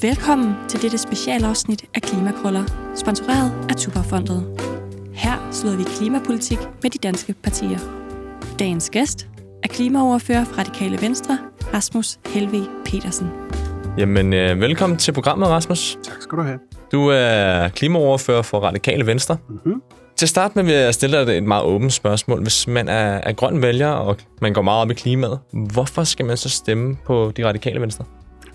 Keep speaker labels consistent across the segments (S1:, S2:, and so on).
S1: Velkommen til dette specialafsnit af Klimakrøller, sponsoreret af Tuberfondet. Her slår vi klimapolitik med de danske partier. Dagens gæst er klimaoverfører fra Radikale Venstre, Rasmus Helve Petersen.
S2: Jamen, øh, velkommen til programmet, Rasmus.
S3: Tak skal du have.
S2: Du er klimaoverfører for Radikale Venstre.
S3: Mm-hmm.
S2: Til at starte med vil jeg stille dig et meget åbent spørgsmål. Hvis man er, er grøn vælger, og man går meget op i klimaet, hvorfor skal man så stemme på de radikale venstre?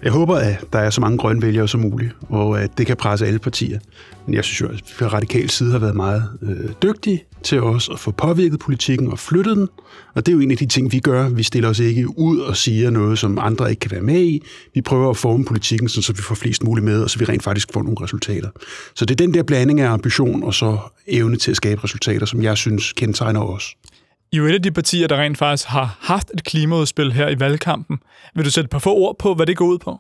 S3: Jeg håber, at der er så mange grønne vælgere som muligt, og at det kan presse alle partier. Men jeg synes jo, at vi fra radikal side har været meget øh, dygtige til os at få påvirket politikken og flyttet den. Og det er jo en af de ting, vi gør. Vi stiller os ikke ud og siger noget, som andre ikke kan være med i. Vi prøver at forme politikken, så vi får flest muligt med, og så vi rent faktisk får nogle resultater. Så det er den der blanding af ambition og så evne til at skabe resultater, som jeg synes kendetegner os.
S4: I er jo et af de partier, der rent faktisk har haft et klimaudspil her i valgkampen. Vil du sætte et par få ord på, hvad det går ud på?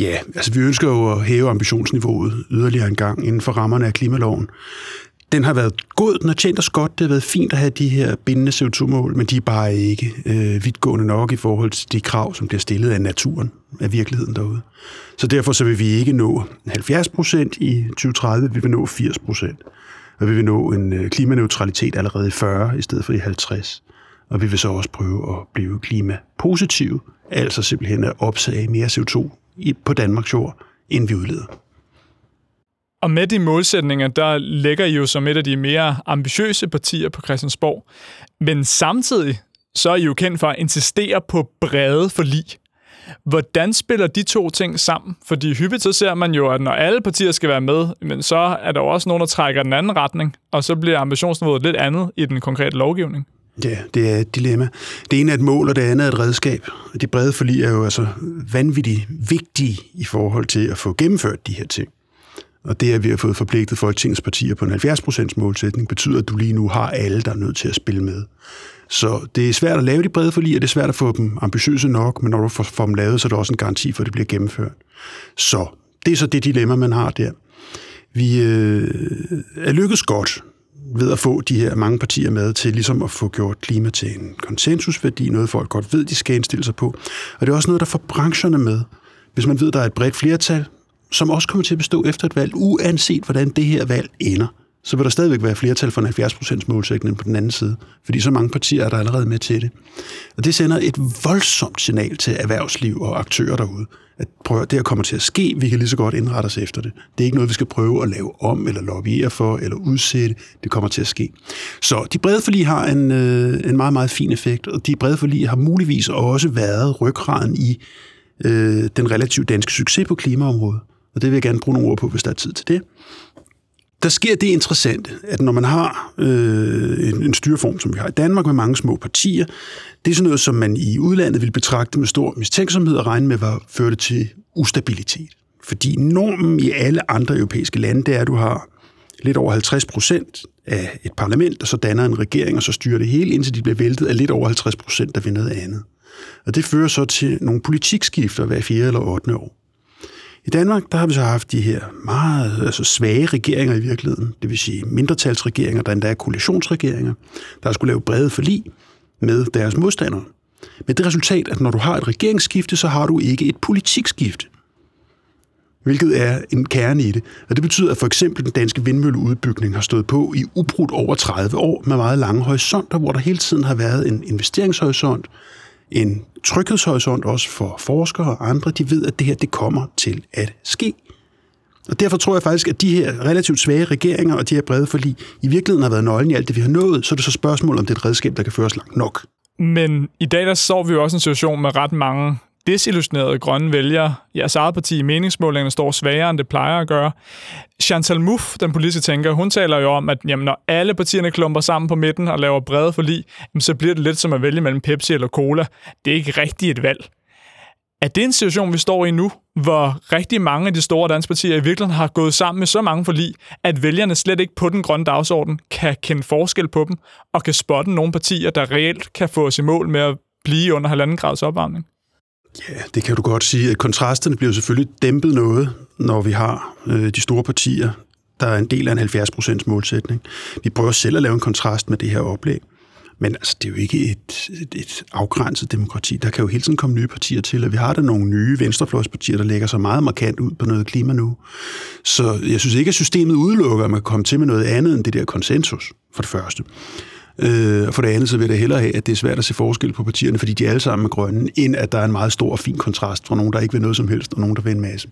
S3: Ja, altså vi ønsker jo at hæve ambitionsniveauet yderligere en gang inden for rammerne af klimaloven. Den har været god, den har tjent os godt, det har været fint at have de her bindende CO2-mål, men de er bare ikke øh, vidtgående nok i forhold til de krav, som bliver stillet af naturen, af virkeligheden derude. Så derfor så vil vi ikke nå 70 procent i 2030, vi vil nå 80 procent. Og vi vil nå en øh, klimaneutralitet allerede i 40 i stedet for i 50. Og vi vil så også prøve at blive klimapositive, altså simpelthen at opsage mere CO2 på Danmarks jord, end vi udleder.
S4: Og med de målsætninger, der ligger I jo som et af de mere ambitiøse partier på Christiansborg. Men samtidig så er I jo kendt for at insistere på brede forlig. Hvordan spiller de to ting sammen? Fordi hyppigt så ser man jo, at når alle partier skal være med, men så er der jo også nogen, der trækker den anden retning, og så bliver ambitionsniveauet lidt andet i den konkrete lovgivning.
S3: Ja, det er et dilemma. Det ene er et mål, og det andet er et redskab. De brede forlig er jo altså vanvittigt vigtige i forhold til at få gennemført de her ting. Og det, at vi har fået forpligtet Folketingets partier på en 70% målsætning, betyder, at du lige nu har alle, der er nødt til at spille med. Så det er svært at lave de brede forlig, og det er svært at få dem ambitiøse nok, men når du får dem lavet, så er der også en garanti for, at det bliver gennemført. Så det er så det dilemma, man har der. Vi øh, er lykkedes godt ved at få de her mange partier med til ligesom at få gjort klima til en konsensusværdi, noget folk godt ved, de skal indstille sig på. Og det er også noget, der får brancherne med. Hvis man ved, at der er et bredt flertal, som også kommer til at bestå efter et valg, uanset hvordan det her valg ender, så vil der stadigvæk være flertal for en 70% målsætning på den anden side, fordi så mange partier er der allerede med til det. Og det sender et voldsomt signal til erhvervsliv og aktører derude, at prøv, det her kommer til at ske, vi kan lige så godt indrette os efter det. Det er ikke noget, vi skal prøve at lave om, eller lobbyere for, eller udsætte. Det kommer til at ske. Så de brede forlig har en, øh, en meget, meget fin effekt, og de brede forlig har muligvis også været ryggraden i øh, den relativt danske succes på klimaområdet. Og det vil jeg gerne bruge nogle ord på, hvis der er tid til det. Der sker det interessante, at når man har øh, en, en styreform, som vi har i Danmark med mange små partier, det er sådan noget, som man i udlandet vil betragte med stor mistænksomhed og regne med, hvad førte til ustabilitet. Fordi normen i alle andre europæiske lande, det er, at du har lidt over 50 procent af et parlament, og så danner en regering, og så styrer det hele, indtil de bliver væltet af lidt over 50 procent, der vil noget andet. Og det fører så til nogle politikskifter hver fjerde eller ottende år. I Danmark, der har vi så haft de her meget altså svage regeringer i virkeligheden, det vil sige mindretalsregeringer, der endda er koalitionsregeringer, der skulle lave brede forlig med deres modstandere. Med det resultat, at når du har et regeringsskifte, så har du ikke et politikskifte. Hvilket er en kerne i det. Og det betyder, at for eksempel den danske vindmølleudbygning har stået på i ubrudt over 30 år med meget lange horisonter, hvor der hele tiden har været en investeringshorisont, en tryghedshorisont også for forskere og andre. De ved, at det her det kommer til at ske. Og derfor tror jeg faktisk, at de her relativt svage regeringer og de her brede forlig i virkeligheden har været nøglen i alt det, vi har nået. Så er det så spørgsmål, om det er et redskab, der kan føres langt nok.
S4: Men i dag der så vi jo også en situation med ret mange desillusionerede grønne vælgere. Jeres eget parti i meningsmålingerne står svagere, end det plejer at gøre. Chantal Mouffe, den politiske tænker, hun taler jo om, at jamen, når alle partierne klumper sammen på midten og laver brede forlig, så bliver det lidt som at vælge mellem Pepsi eller Cola. Det er ikke rigtigt et valg. Er det en situation, vi står i nu, hvor rigtig mange af de store danske partier i virkeligheden har gået sammen med så mange forlig, at vælgerne slet ikke på den grønne dagsorden kan kende forskel på dem, og kan spotte nogle partier, der reelt kan få os i mål med at blive under halvanden grads opvarmning?
S3: Ja, det kan du godt sige. Kontrasterne bliver selvfølgelig dæmpet noget, når vi har øh, de store partier, der er en del af en 70% målsætning. Vi prøver selv at lave en kontrast med det her oplæg. Men altså, det er jo ikke et, et, et afgrænset demokrati. Der kan jo hele tiden komme nye partier til, og vi har der nogle nye venstrefløjspartier, der lægger sig meget markant ud på noget klima nu. Så jeg synes ikke, at systemet udelukker, at man kan komme til med noget andet end det der konsensus, for det første. Øh, og for det andet, så vil jeg hellere have, at det er svært at se forskel på partierne, fordi de alle sammen er grønne, end at der er en meget stor og fin kontrast fra nogen, der ikke vil noget som helst, og nogen, der vil en masse.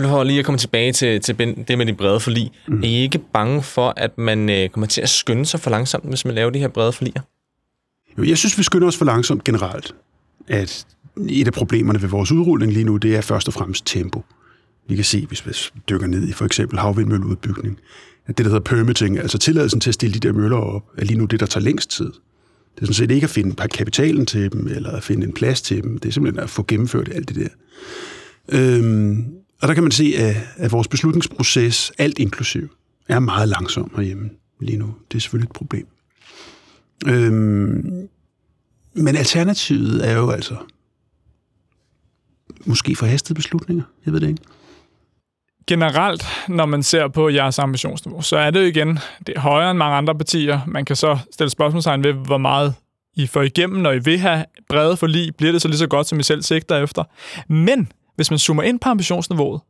S2: Jeg vil lige at komme tilbage til, til det med de brede forlig. Mm. Er I ikke bange for, at man øh, kommer til at skynde sig for langsomt, hvis man laver de her brede forliger?
S3: Jo, jeg synes, vi skynder os for langsomt generelt. At et af problemerne ved vores udrulling lige nu, det er først og fremmest tempo. Vi kan se, hvis vi dykker ned i for eksempel havvindmølleudbygning, at det, der hedder permitting, altså tilladelsen til at stille de der møller op, er lige nu det, der tager længst tid. Det er sådan set ikke at finde kapitalen til dem, eller at finde en plads til dem. Det er simpelthen at få gennemført alt det der. Øhm, og der kan man se, at, at vores beslutningsproces, alt inklusiv, er meget langsom herhjemme lige nu. Det er selvfølgelig et problem. Øhm, men alternativet er jo altså måske forhastede beslutninger. Jeg ved det ikke.
S4: Generelt, når man ser på jeres ambitionsniveau, så er det jo igen det er højere end mange andre partier. Man kan så stille spørgsmålstegn ved, hvor meget I får igennem, når I vil have brede forlig. Bliver det så lige så godt, som I selv sigter efter? Men hvis man zoomer ind på ambitionsniveauet,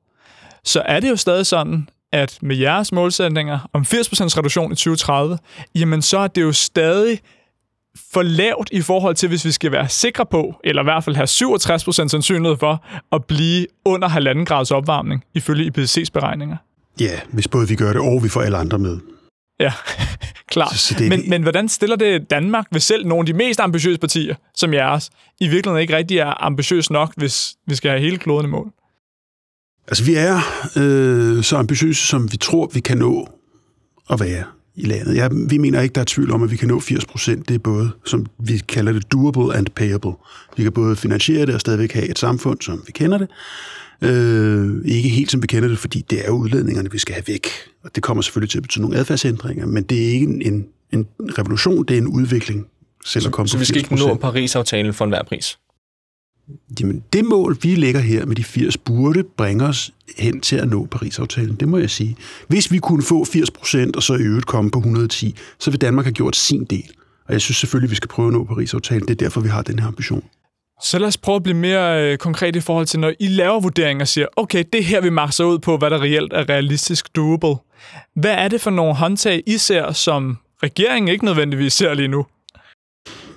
S4: så er det jo stadig sådan, at med jeres målsætninger om 80% reduktion i 2030, jamen så er det jo stadig for lavt i forhold til, hvis vi skal være sikre på, eller i hvert fald have 67% sandsynlighed for, at blive under halvanden grads opvarmning, ifølge IPCC's beregninger.
S3: Ja, hvis både vi gør det, og vi får alle andre med.
S4: Ja, klart. Så, så det, men, men hvordan stiller det Danmark, hvis selv nogle af de mest ambitiøse partier, som jeres, i virkeligheden ikke rigtig er ambitiøse nok, hvis vi skal have hele kloden i mål?
S3: Altså, vi er øh, så ambitiøse, som vi tror, vi kan nå at være i landet. Ja, vi mener ikke, der er tvivl om, at vi kan nå 80 procent. Det er både, som vi kalder det, doable and payable. Vi kan både finansiere det og stadigvæk have et samfund, som vi kender det. Øh, ikke helt som vi kender det, fordi det er udledningerne, vi skal have væk. Og det kommer selvfølgelig til at betyde nogle adfærdsændringer, men det er ikke en, en, en revolution, det er en udvikling.
S2: Selv at komme så, så vi skal ikke nå Paris-aftalen for enhver pris?
S3: Jamen, det mål, vi lægger her med de 80, burde bringe os hen til at nå Paris-aftalen. Det må jeg sige. Hvis vi kunne få 80 procent, og så i øvrigt komme på 110, så vil Danmark have gjort sin del. Og jeg synes selvfølgelig, vi skal prøve at nå Paris-aftalen. Det er derfor, vi har den her ambition.
S4: Så lad os prøve at blive mere øh, konkret i forhold til, når I laver vurderinger og siger, okay, det her vi makser ud på, hvad der reelt er realistisk doable. Hvad er det for nogle håndtag, I ser, som regeringen ikke nødvendigvis ser lige nu?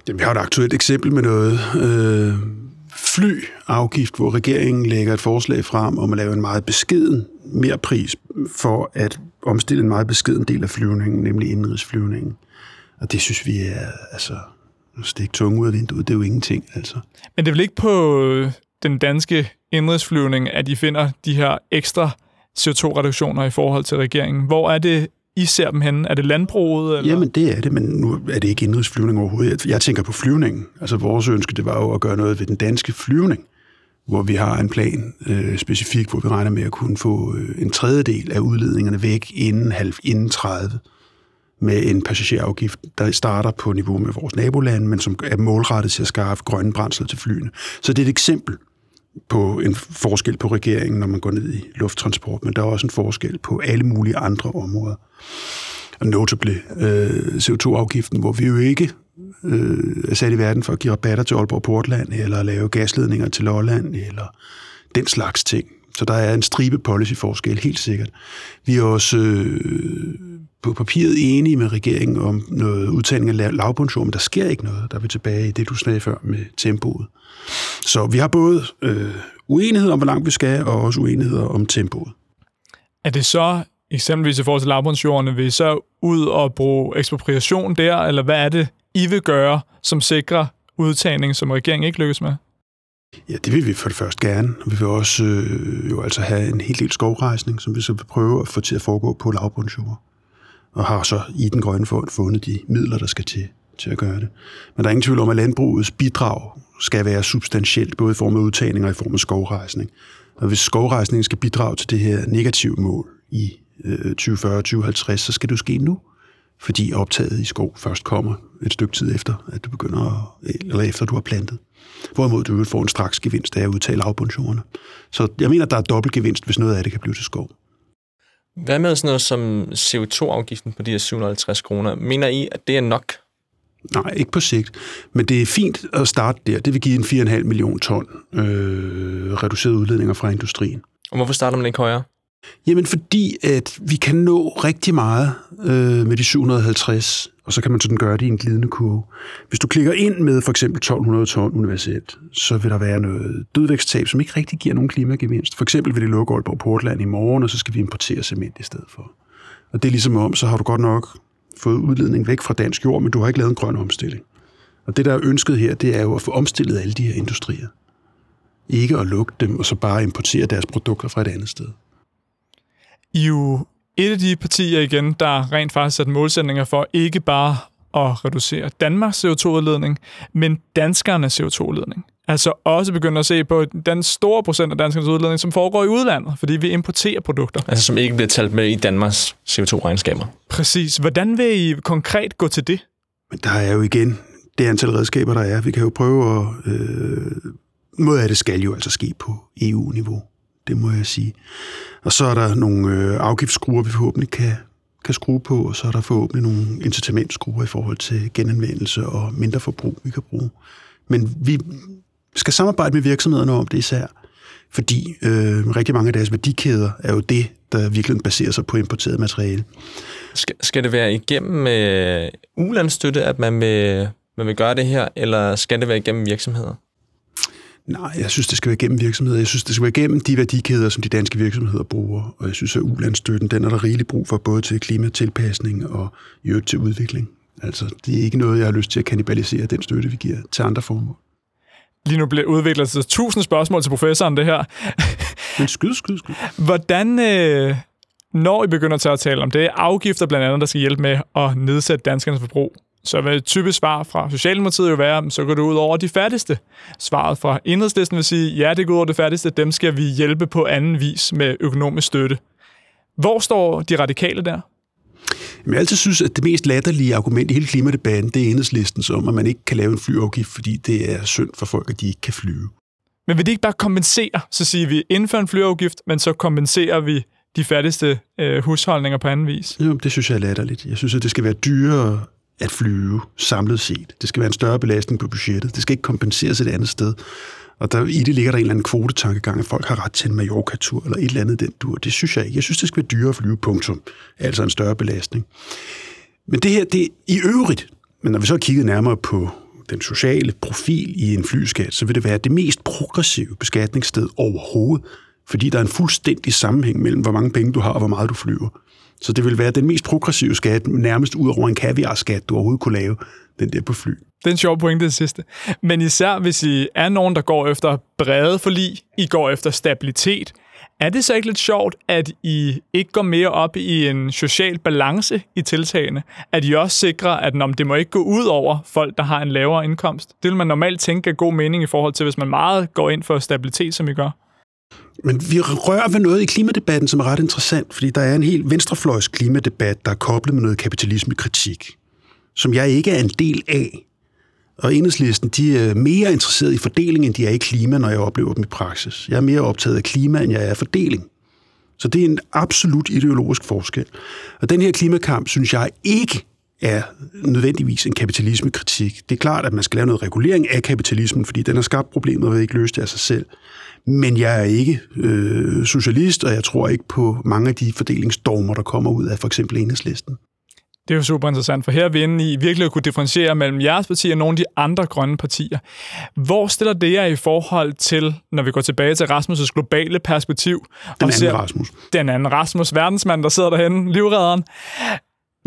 S3: Jamen, vi har et aktuelt eksempel med noget øh, flyafgift, hvor regeringen lægger et forslag frem om at lave en meget beskeden mere pris for at omstille en meget beskeden del af flyvningen, nemlig indrigsflyvningen. Og det synes vi er, altså, stikke tunge ud af vinduet, det er jo ingenting, altså.
S4: Men det er vel ikke på øh, den danske indrigsflyvning, at I finder de her ekstra CO2-reduktioner i forhold til regeringen? Hvor er det, i ser dem henne? Er det landbruget? Eller?
S3: Jamen, det er det, men nu er det ikke indrigsflyvning overhovedet. Jeg tænker på flyvningen. Altså, vores ønske, det var jo at gøre noget ved den danske flyvning, hvor vi har en plan øh, specifik, hvor vi regner med at kunne få øh, en tredjedel af udledningerne væk inden, halv, inden 30 med en passagerafgift, der starter på niveau med vores nabolande, men som er målrettet til at skaffe grønne brændsler til flyene. Så det er et eksempel på en forskel på regeringen, når man går ned i lufttransport, men der er også en forskel på alle mulige andre områder. Og notably øh, CO2-afgiften, hvor vi jo ikke øh, er sat i verden for at give rabatter til Aalborg Portland, eller lave gasledninger til Lolland, eller den slags ting. Så der er en stribe policy-forskel, helt sikkert. Vi er også øh, på papiret enige med regeringen om noget udtagning af lavbundsjord, men der sker ikke noget. Der er vi tilbage i det, du sagde før med tempoet. Så vi har både øh, uenighed om, hvor langt vi skal, og også uenigheder om tempoet.
S4: Er det så eksempelvis i forhold til lavbundsjordene, vil I så ud og bruge ekspropriation der, eller hvad er det, I vil gøre, som sikrer udtagning, som regeringen ikke lykkes med?
S3: Ja, det vil vi for det første gerne. Vi vil også øh, jo altså have en helt del skovrejsning, som vi så vil prøve at få til at foregå på lavbundsjord. Og har så i den grønne fond fundet de midler, der skal til, til at gøre det. Men der er ingen tvivl om, at landbrugets bidrag skal være substantielt, både i form af udtagning og i form af skovrejsning. Og hvis skovrejsningen skal bidrage til det her negative mål i øh, 2040-2050, så skal det jo ske nu fordi optaget i skov først kommer et stykke tid efter, at du begynder, at, eller efter du har plantet. Hvorimod du vil få en straks gevinst af at udtage lavbundsjordene. Så jeg mener, at der er dobbelt gevinst, hvis noget af det kan blive til skov.
S2: Hvad med sådan noget som CO2-afgiften på de her 750 kroner? Mener I, at det er nok?
S3: Nej, ikke på sigt. Men det er fint at starte der. Det vil give en 4,5 million ton øh, reducerede udledninger fra industrien.
S2: Og hvorfor starter man ikke højere?
S3: Jamen fordi, at vi kan nå rigtig meget øh, med de 750, og så kan man sådan gøre det i en glidende kurve. Hvis du klikker ind med for eksempel 1200 ton universelt, så vil der være noget dødvæksttab, som ikke rigtig giver nogen klimagevinst. For eksempel vil det lukke Aalborg Portland i morgen, og så skal vi importere cement i stedet for. Og det er ligesom om, så har du godt nok fået udledning væk fra dansk jord, men du har ikke lavet en grøn omstilling. Og det, der er ønsket her, det er jo at få omstillet alle de her industrier. Ikke at lukke dem, og så bare importere deres produkter fra et andet sted.
S4: I er jo et af de partier igen, der rent faktisk sat målsætninger for ikke bare at reducere Danmarks CO2-udledning, men danskernes CO2-udledning. Altså også begynde at se på den store procent af danskernes udledning, som foregår i udlandet, fordi vi importerer produkter.
S2: Altså som ikke bliver talt med i Danmarks CO2-regnskaber.
S4: Præcis. Hvordan vil I konkret gå til det?
S3: Men der er jo igen det antal redskaber, der er. Vi kan jo prøve at... Øh, noget af det skal jo altså ske på EU-niveau. Det må jeg sige. Og så er der nogle øh, afgiftsskruer, vi forhåbentlig kan, kan skrue på, og så er der forhåbentlig nogle incitamentskruer i forhold til genanvendelse og mindre forbrug, vi kan bruge. Men vi skal samarbejde med virksomhederne om det især, fordi øh, rigtig mange af deres værdikæder er jo det, der virkelig baserer sig på importeret materiale.
S2: Skal, skal det være igennem øh, ulandsstøtte, at man vil, man vil gøre det her, eller skal det være igennem virksomheder?
S3: Nej, jeg synes, det skal være igennem virksomheder. Jeg synes, det skal være igennem de værdikæder, som de danske virksomheder bruger. Og jeg synes, at ulandsstøtten, den er der rigeligt brug for, både til klimatilpasning og i øvrigt til udvikling. Altså, det er ikke noget, jeg har lyst til at kanibalisere den støtte, vi giver til andre formål.
S4: Lige nu bliver udviklet til tusind spørgsmål til professoren, det her.
S3: Men skyd, skyd, skyd.
S4: Hvordan, øh, når I begynder til at tale om det, afgifter blandt andet, der skal hjælpe med at nedsætte danskernes forbrug, så vil et typisk svar fra Socialdemokratiet jo være, så går det ud over de fattigste. Svaret fra enhedslisten vil sige, ja, det går ud over de fattigste, dem skal vi hjælpe på anden vis med økonomisk støtte. Hvor står de radikale der?
S3: Men jeg altid synes, at det mest latterlige argument i hele klimadebatten, det er enhedslisten om, at man ikke kan lave en flyafgift, fordi det er synd for folk, at de ikke kan flyve.
S4: Men vil det ikke bare kompensere? Så siger vi, indfør en flyafgift, men så kompenserer vi de fattigste øh, husholdninger på anden vis.
S3: Jo, det synes jeg er latterligt. Jeg synes, at det skal være dyrere at flyve samlet set. Det skal være en større belastning på budgettet. Det skal ikke kompenseres et andet sted. Og der, i det ligger der en eller anden kvotetankegang, at folk har ret til en Mallorca-tur eller et eller andet den dur. Det synes jeg ikke. Jeg synes, det skal være dyrere at flyve, punktum. Altså en større belastning. Men det her, det er i øvrigt, men når vi så har kigget nærmere på den sociale profil i en flyskat, så vil det være det mest progressive beskatningssted overhovedet, fordi der er en fuldstændig sammenhæng mellem, hvor mange penge du har og hvor meget du flyver. Så det vil være den mest progressive skat, nærmest ud over en kaviarskat, du overhovedet kunne lave, den der på fly.
S4: Det er en sjov pointe, det sidste. Men især hvis I er nogen, der går efter brede forlig, I går efter stabilitet, er det så ikke lidt sjovt, at I ikke går mere op i en social balance i tiltagene? At I også sikrer, at når det må ikke gå ud over folk, der har en lavere indkomst? Det vil man normalt tænke er god mening i forhold til, hvis man meget går ind for stabilitet, som I gør.
S3: Men vi rører ved noget i klimadebatten, som er ret interessant, fordi der er en helt venstrefløjs klimadebat, der er koblet med noget kapitalismekritik, som jeg ikke er en del af. Og enhedslisten, de er mere interesseret i fordeling, end de er i klima, når jeg oplever dem i praksis. Jeg er mere optaget af klima, end jeg er af fordeling. Så det er en absolut ideologisk forskel. Og den her klimakamp, synes jeg ikke er nødvendigvis en kapitalismekritik. Det er klart, at man skal lave noget regulering af kapitalismen, fordi den har skabt problemet og vil ikke løse det af sig selv. Men jeg er ikke øh, socialist, og jeg tror ikke på mange af de fordelingsdormer, der kommer ud af for eksempel enhedslisten.
S4: Det er jo super interessant, for her er vi inde i virkelig at kunne differentiere mellem jeres parti og nogle af de andre grønne partier. Hvor stiller det jer i forhold til, når vi går tilbage til Rasmus' globale perspektiv?
S3: Den anden ser, Rasmus.
S4: Den anden Rasmus, verdensmand, der sidder derhenne, livredderen.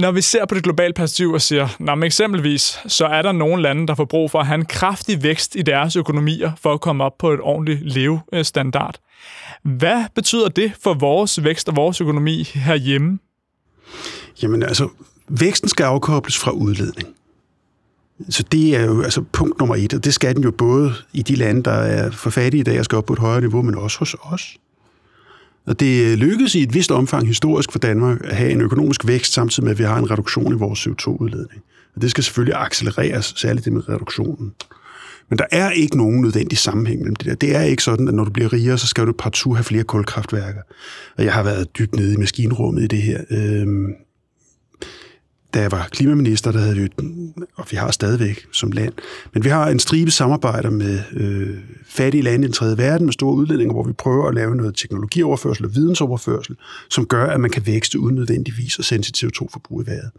S4: Når vi ser på det globale perspektiv og siger, når man eksempelvis, så er der nogle lande, der får brug for at have en kraftig vækst i deres økonomier for at komme op på et ordentligt levestandard. Hvad betyder det for vores vækst og vores økonomi herhjemme?
S3: Jamen altså, væksten skal afkobles fra udledning. Så det er jo altså punkt nummer et, og det skal den jo både i de lande, der er for fattige i dag og skal op på et højere niveau, men også hos os. Og det lykkedes i et vist omfang historisk for Danmark at have en økonomisk vækst, samtidig med, at vi har en reduktion i vores CO2-udledning. Og det skal selvfølgelig accelereres, særligt det med reduktionen. Men der er ikke nogen nødvendig sammenhæng mellem det der. Det er ikke sådan, at når du bliver rigere, så skal du partout have flere kulkraftværker. Og jeg har været dybt nede i maskinrummet i det her. Øhm, da jeg var klimaminister, der havde vi, og vi har stadigvæk som land, men vi har en stribe samarbejder med øh, fattige lande i den tredje verden med store udledninger, hvor vi prøver at lave noget teknologioverførsel og vidensoverførsel, som gør, at man kan vækste uden nødvendigvis at sende sit CO2-forbrug i vejret.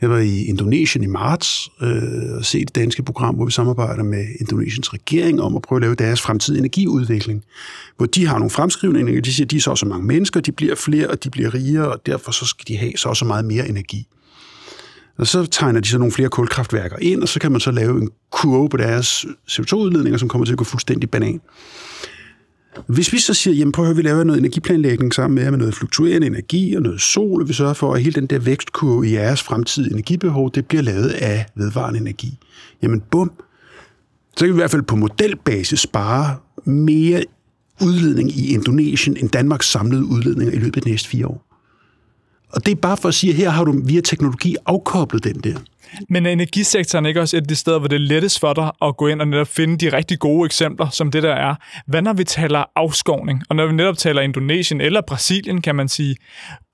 S3: Jeg var i Indonesien i marts øh, og se det danske program, hvor vi samarbejder med Indonesiens regering om at prøve at lave deres fremtidige energiudvikling, hvor de har nogle fremskrivninger, de siger, at de er så så mange mennesker, de bliver flere, og de bliver rigere, og derfor så skal de have så så meget mere energi. Og så tegner de så nogle flere kulkraftværker ind, og så kan man så lave en kurve på deres CO2-udledninger, som kommer til at gå fuldstændig banan. Hvis vi så siger, jamen prøv at høre, vi laver noget energiplanlægning sammen med, med noget fluktuerende energi og noget sol, og vi sørger for, at hele den der vækstkurve i jeres fremtidige energibehov, det bliver lavet af vedvarende energi. Jamen bum, så kan vi i hvert fald på modelbasis spare mere udledning i Indonesien end Danmarks samlede udledninger i løbet af de næste fire år. Og det er bare for at sige, at her har du via teknologi afkoblet den der.
S4: Men er energisektoren ikke også et af de steder, hvor det er lettest for dig at gå ind og netop finde de rigtig gode eksempler, som det der er? Hvad når vi taler afskovning, og når vi netop taler Indonesien eller Brasilien, kan man sige,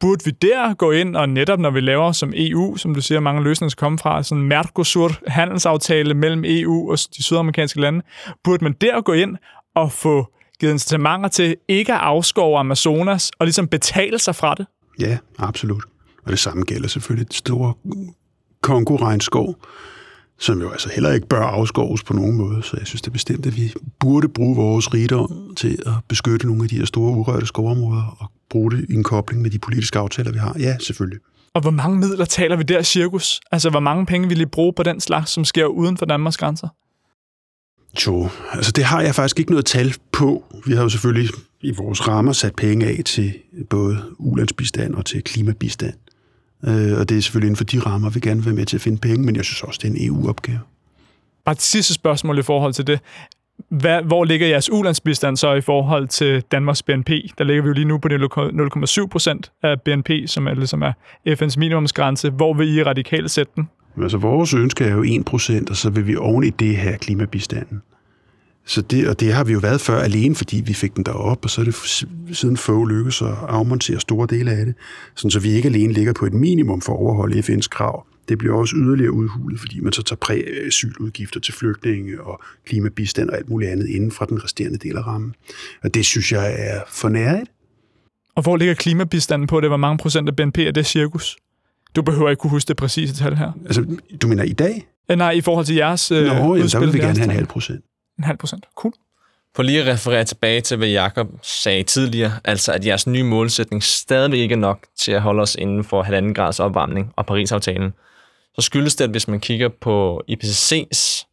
S4: burde vi der gå ind og netop når vi laver som EU, som du siger, mange løsninger skal komme fra, sådan en Mercosur-handelsaftale mellem EU og de sydamerikanske lande, burde man der gå ind og få givet incitamenter til ikke at afskove Amazonas og ligesom betale sig fra det?
S3: Ja, absolut. Og det samme gælder selvfølgelig det store kongo-regnskov, som jo altså heller ikke bør afskoves på nogen måde. Så jeg synes det er bestemt, at vi burde bruge vores rigdom til at beskytte nogle af de her store urørte skovområder og bruge det i en kobling med de politiske aftaler, vi har. Ja, selvfølgelig.
S4: Og hvor mange midler taler vi der cirkus? Altså, hvor mange penge vil I bruge på den slags, som sker uden for Danmarks grænser?
S3: Jo, altså det har jeg faktisk ikke noget tal på. Vi har jo selvfølgelig i vores rammer sat penge af til både ulandsbistand og til klimabistand. Øh, og det er selvfølgelig inden for de rammer, vi gerne vil være med til at finde penge, men jeg synes også, det er en EU-opgave.
S4: Bare et sidste spørgsmål i forhold til det. Hvad, hvor ligger jeres ulandsbistand så i forhold til Danmarks BNP? Der ligger vi jo lige nu på 0,7 procent af BNP, som er, ligesom er FN's minimumsgrænse. Hvor vil I radikalt sætte den?
S3: Altså vores ønske er jo 1 procent, og så vil vi oven i det her klimabistanden. Så det, og det har vi jo været før alene, fordi vi fik den derop, og så er det siden få lykkes at afmontere store dele af det, sådan så vi ikke alene ligger på et minimum for at overholde FN's krav. Det bliver også yderligere udhulet, fordi man så tager præ-asyludgifter til flygtninge og klimabistand og alt muligt andet inden fra den resterende del af rammen. Og det synes jeg er for nærigt.
S4: Og hvor ligger klimabistanden på det? Hvor mange procent af BNP er det cirkus? Du behøver ikke kunne huske det præcise tal her.
S3: Altså, du mener i dag?
S4: Nej, i forhold til jeres
S3: Nå, øh, jamen, der vil vi gerne have en halv procent.
S4: En halv procent. Cool.
S2: For lige at referere tilbage til, hvad Jakob sagde tidligere, altså at jeres nye målsætning stadigvæk ikke er nok til at holde os inden for halvanden grads opvarmning og Paris-aftalen, så skyldes det, at hvis man kigger på IPCC's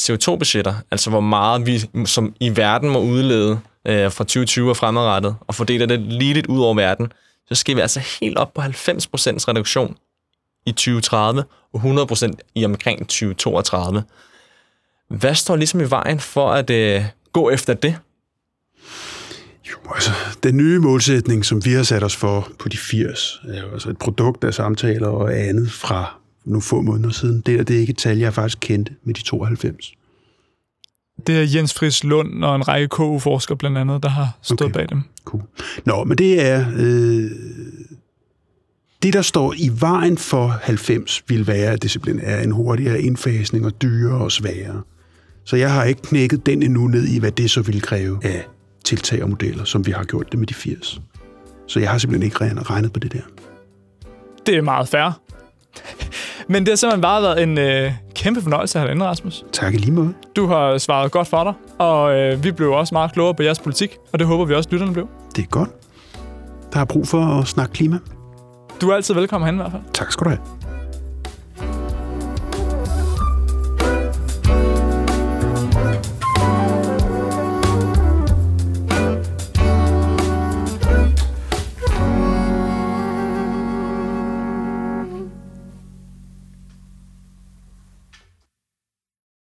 S2: CO2-budgetter, altså hvor meget vi som i verden må udlede øh, fra 2020 og fremadrettet, og fordeler det lige lidt ud over verden, så skal vi altså helt op på 90% reduktion i 2030 og 100% i omkring 2032. Hvad står ligesom i vejen for at øh, gå efter det?
S3: Jo, altså, den nye målsætning, som vi har sat os for på de 80, er jo altså et produkt af samtaler og andet fra nu få måneder siden. Det, er, det er ikke et tal, jeg faktisk kendte med de 92.
S4: Det er Jens Friis Lund og en række KU-forskere blandt andet, der har stået okay. bag dem.
S3: Cool. Nå, men det er... Øh, det, der står i vejen for 90, vil være, at det simpelthen er en hurtigere indfasning og dyrere og sværere. Så jeg har ikke knækket den endnu ned i, hvad det så ville kræve af tiltag og modeller, som vi har gjort det med de 80. Så jeg har simpelthen ikke regnet på det der.
S4: Det er meget fair. Men det har simpelthen bare været en øh, kæmpe fornøjelse at have dig Rasmus.
S3: Tak i lige måde.
S4: Du har svaret godt for dig, og øh, vi blev også meget klogere på jeres politik, og det håber vi også, lytterne blev.
S3: Det er godt. Der er brug for at snakke klima.
S4: Du er altid velkommen hen i hvert fald.
S3: Tak skal du have.